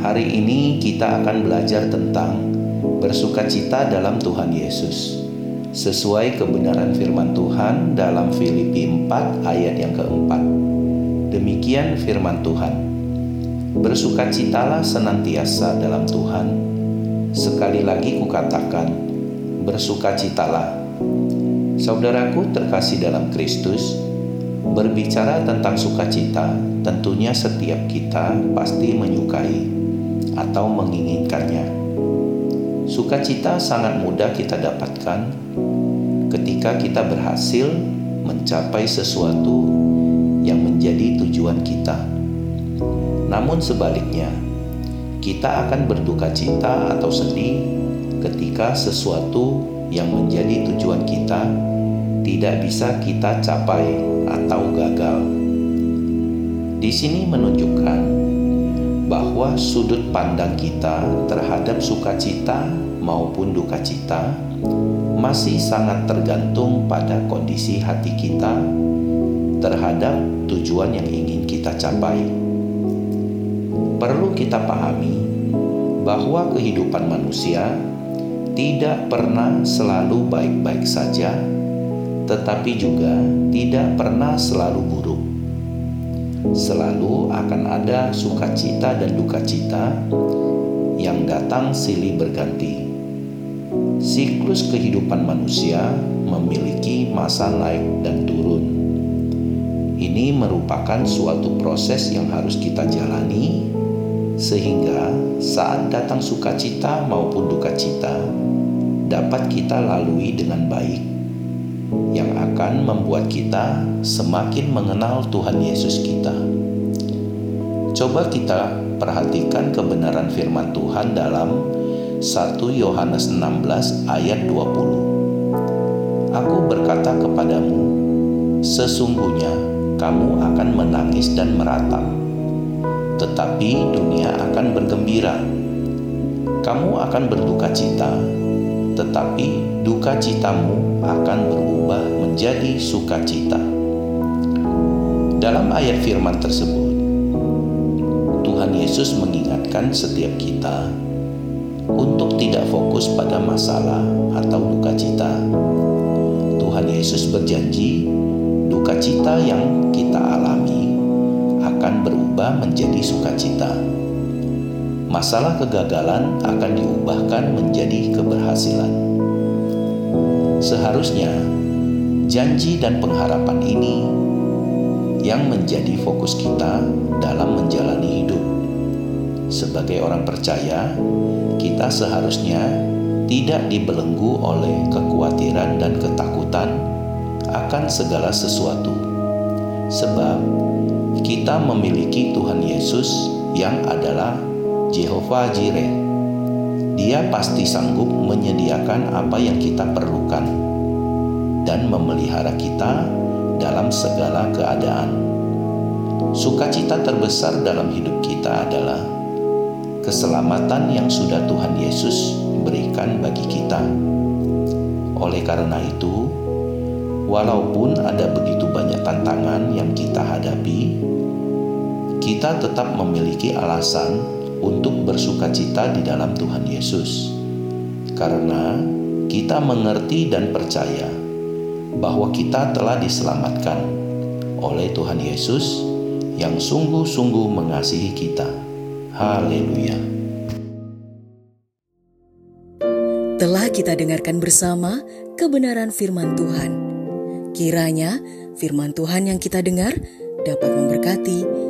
hari ini kita akan belajar tentang bersukacita dalam Tuhan Yesus. Sesuai kebenaran firman Tuhan dalam Filipi 4 ayat yang keempat. Demikian firman Tuhan. Bersukacitalah senantiasa dalam Tuhan. Sekali lagi kukatakan, bersukacitalah. Saudaraku terkasih dalam Kristus, berbicara tentang sukacita, tentunya setiap kita pasti menyukai atau menginginkannya. Sukacita sangat mudah kita dapatkan ketika kita berhasil mencapai sesuatu yang menjadi tujuan kita. Namun sebaliknya, kita akan berduka cita atau sedih ketika sesuatu yang menjadi tujuan kita tidak bisa kita capai atau gagal. Di sini menunjukkan bahwa sudut pandang kita terhadap sukacita maupun duka cita masih sangat tergantung pada kondisi hati kita terhadap tujuan yang ingin kita capai. Perlu kita pahami bahwa kehidupan manusia tidak pernah selalu baik-baik saja, tetapi juga tidak pernah selalu buruk. Selalu akan ada sukacita dan duka cita yang datang silih berganti. Siklus kehidupan manusia memiliki masa naik dan turun. Ini merupakan suatu proses yang harus kita jalani, sehingga saat datang sukacita maupun duka cita dapat kita lalui dengan baik, yang akan membuat kita semakin mengenal Tuhan Yesus kita. Coba kita perhatikan kebenaran firman Tuhan dalam 1 Yohanes 16 ayat 20. Aku berkata kepadamu, sesungguhnya kamu akan menangis dan meratap, tetapi dunia akan bergembira. Kamu akan berduka cita, tetapi duka citamu akan berubah menjadi sukacita. Dalam ayat firman tersebut, Tuhan Yesus mengingatkan setiap kita untuk tidak fokus pada masalah atau duka cita. Tuhan Yesus berjanji, duka cita yang kita alami akan berubah menjadi sukacita. Masalah kegagalan akan diubahkan menjadi keberhasilan. Seharusnya janji dan pengharapan ini yang menjadi fokus kita dalam menjalani hidup. Sebagai orang percaya, kita seharusnya tidak dibelenggu oleh kekhawatiran dan ketakutan akan segala sesuatu, sebab kita memiliki Tuhan Yesus yang adalah Jehovah Jireh. Dia pasti sanggup menyediakan apa yang kita perlukan dan memelihara kita dalam segala keadaan. Sukacita terbesar dalam hidup kita adalah keselamatan yang sudah Tuhan Yesus berikan bagi kita. Oleh karena itu, walaupun ada begitu banyak tantangan yang kita hadapi, kita tetap memiliki alasan untuk bersukacita di dalam Tuhan Yesus, karena kita mengerti dan percaya bahwa kita telah diselamatkan oleh Tuhan Yesus yang sungguh-sungguh mengasihi kita. Haleluya! Telah kita dengarkan bersama kebenaran firman Tuhan. Kiranya firman Tuhan yang kita dengar dapat memberkati,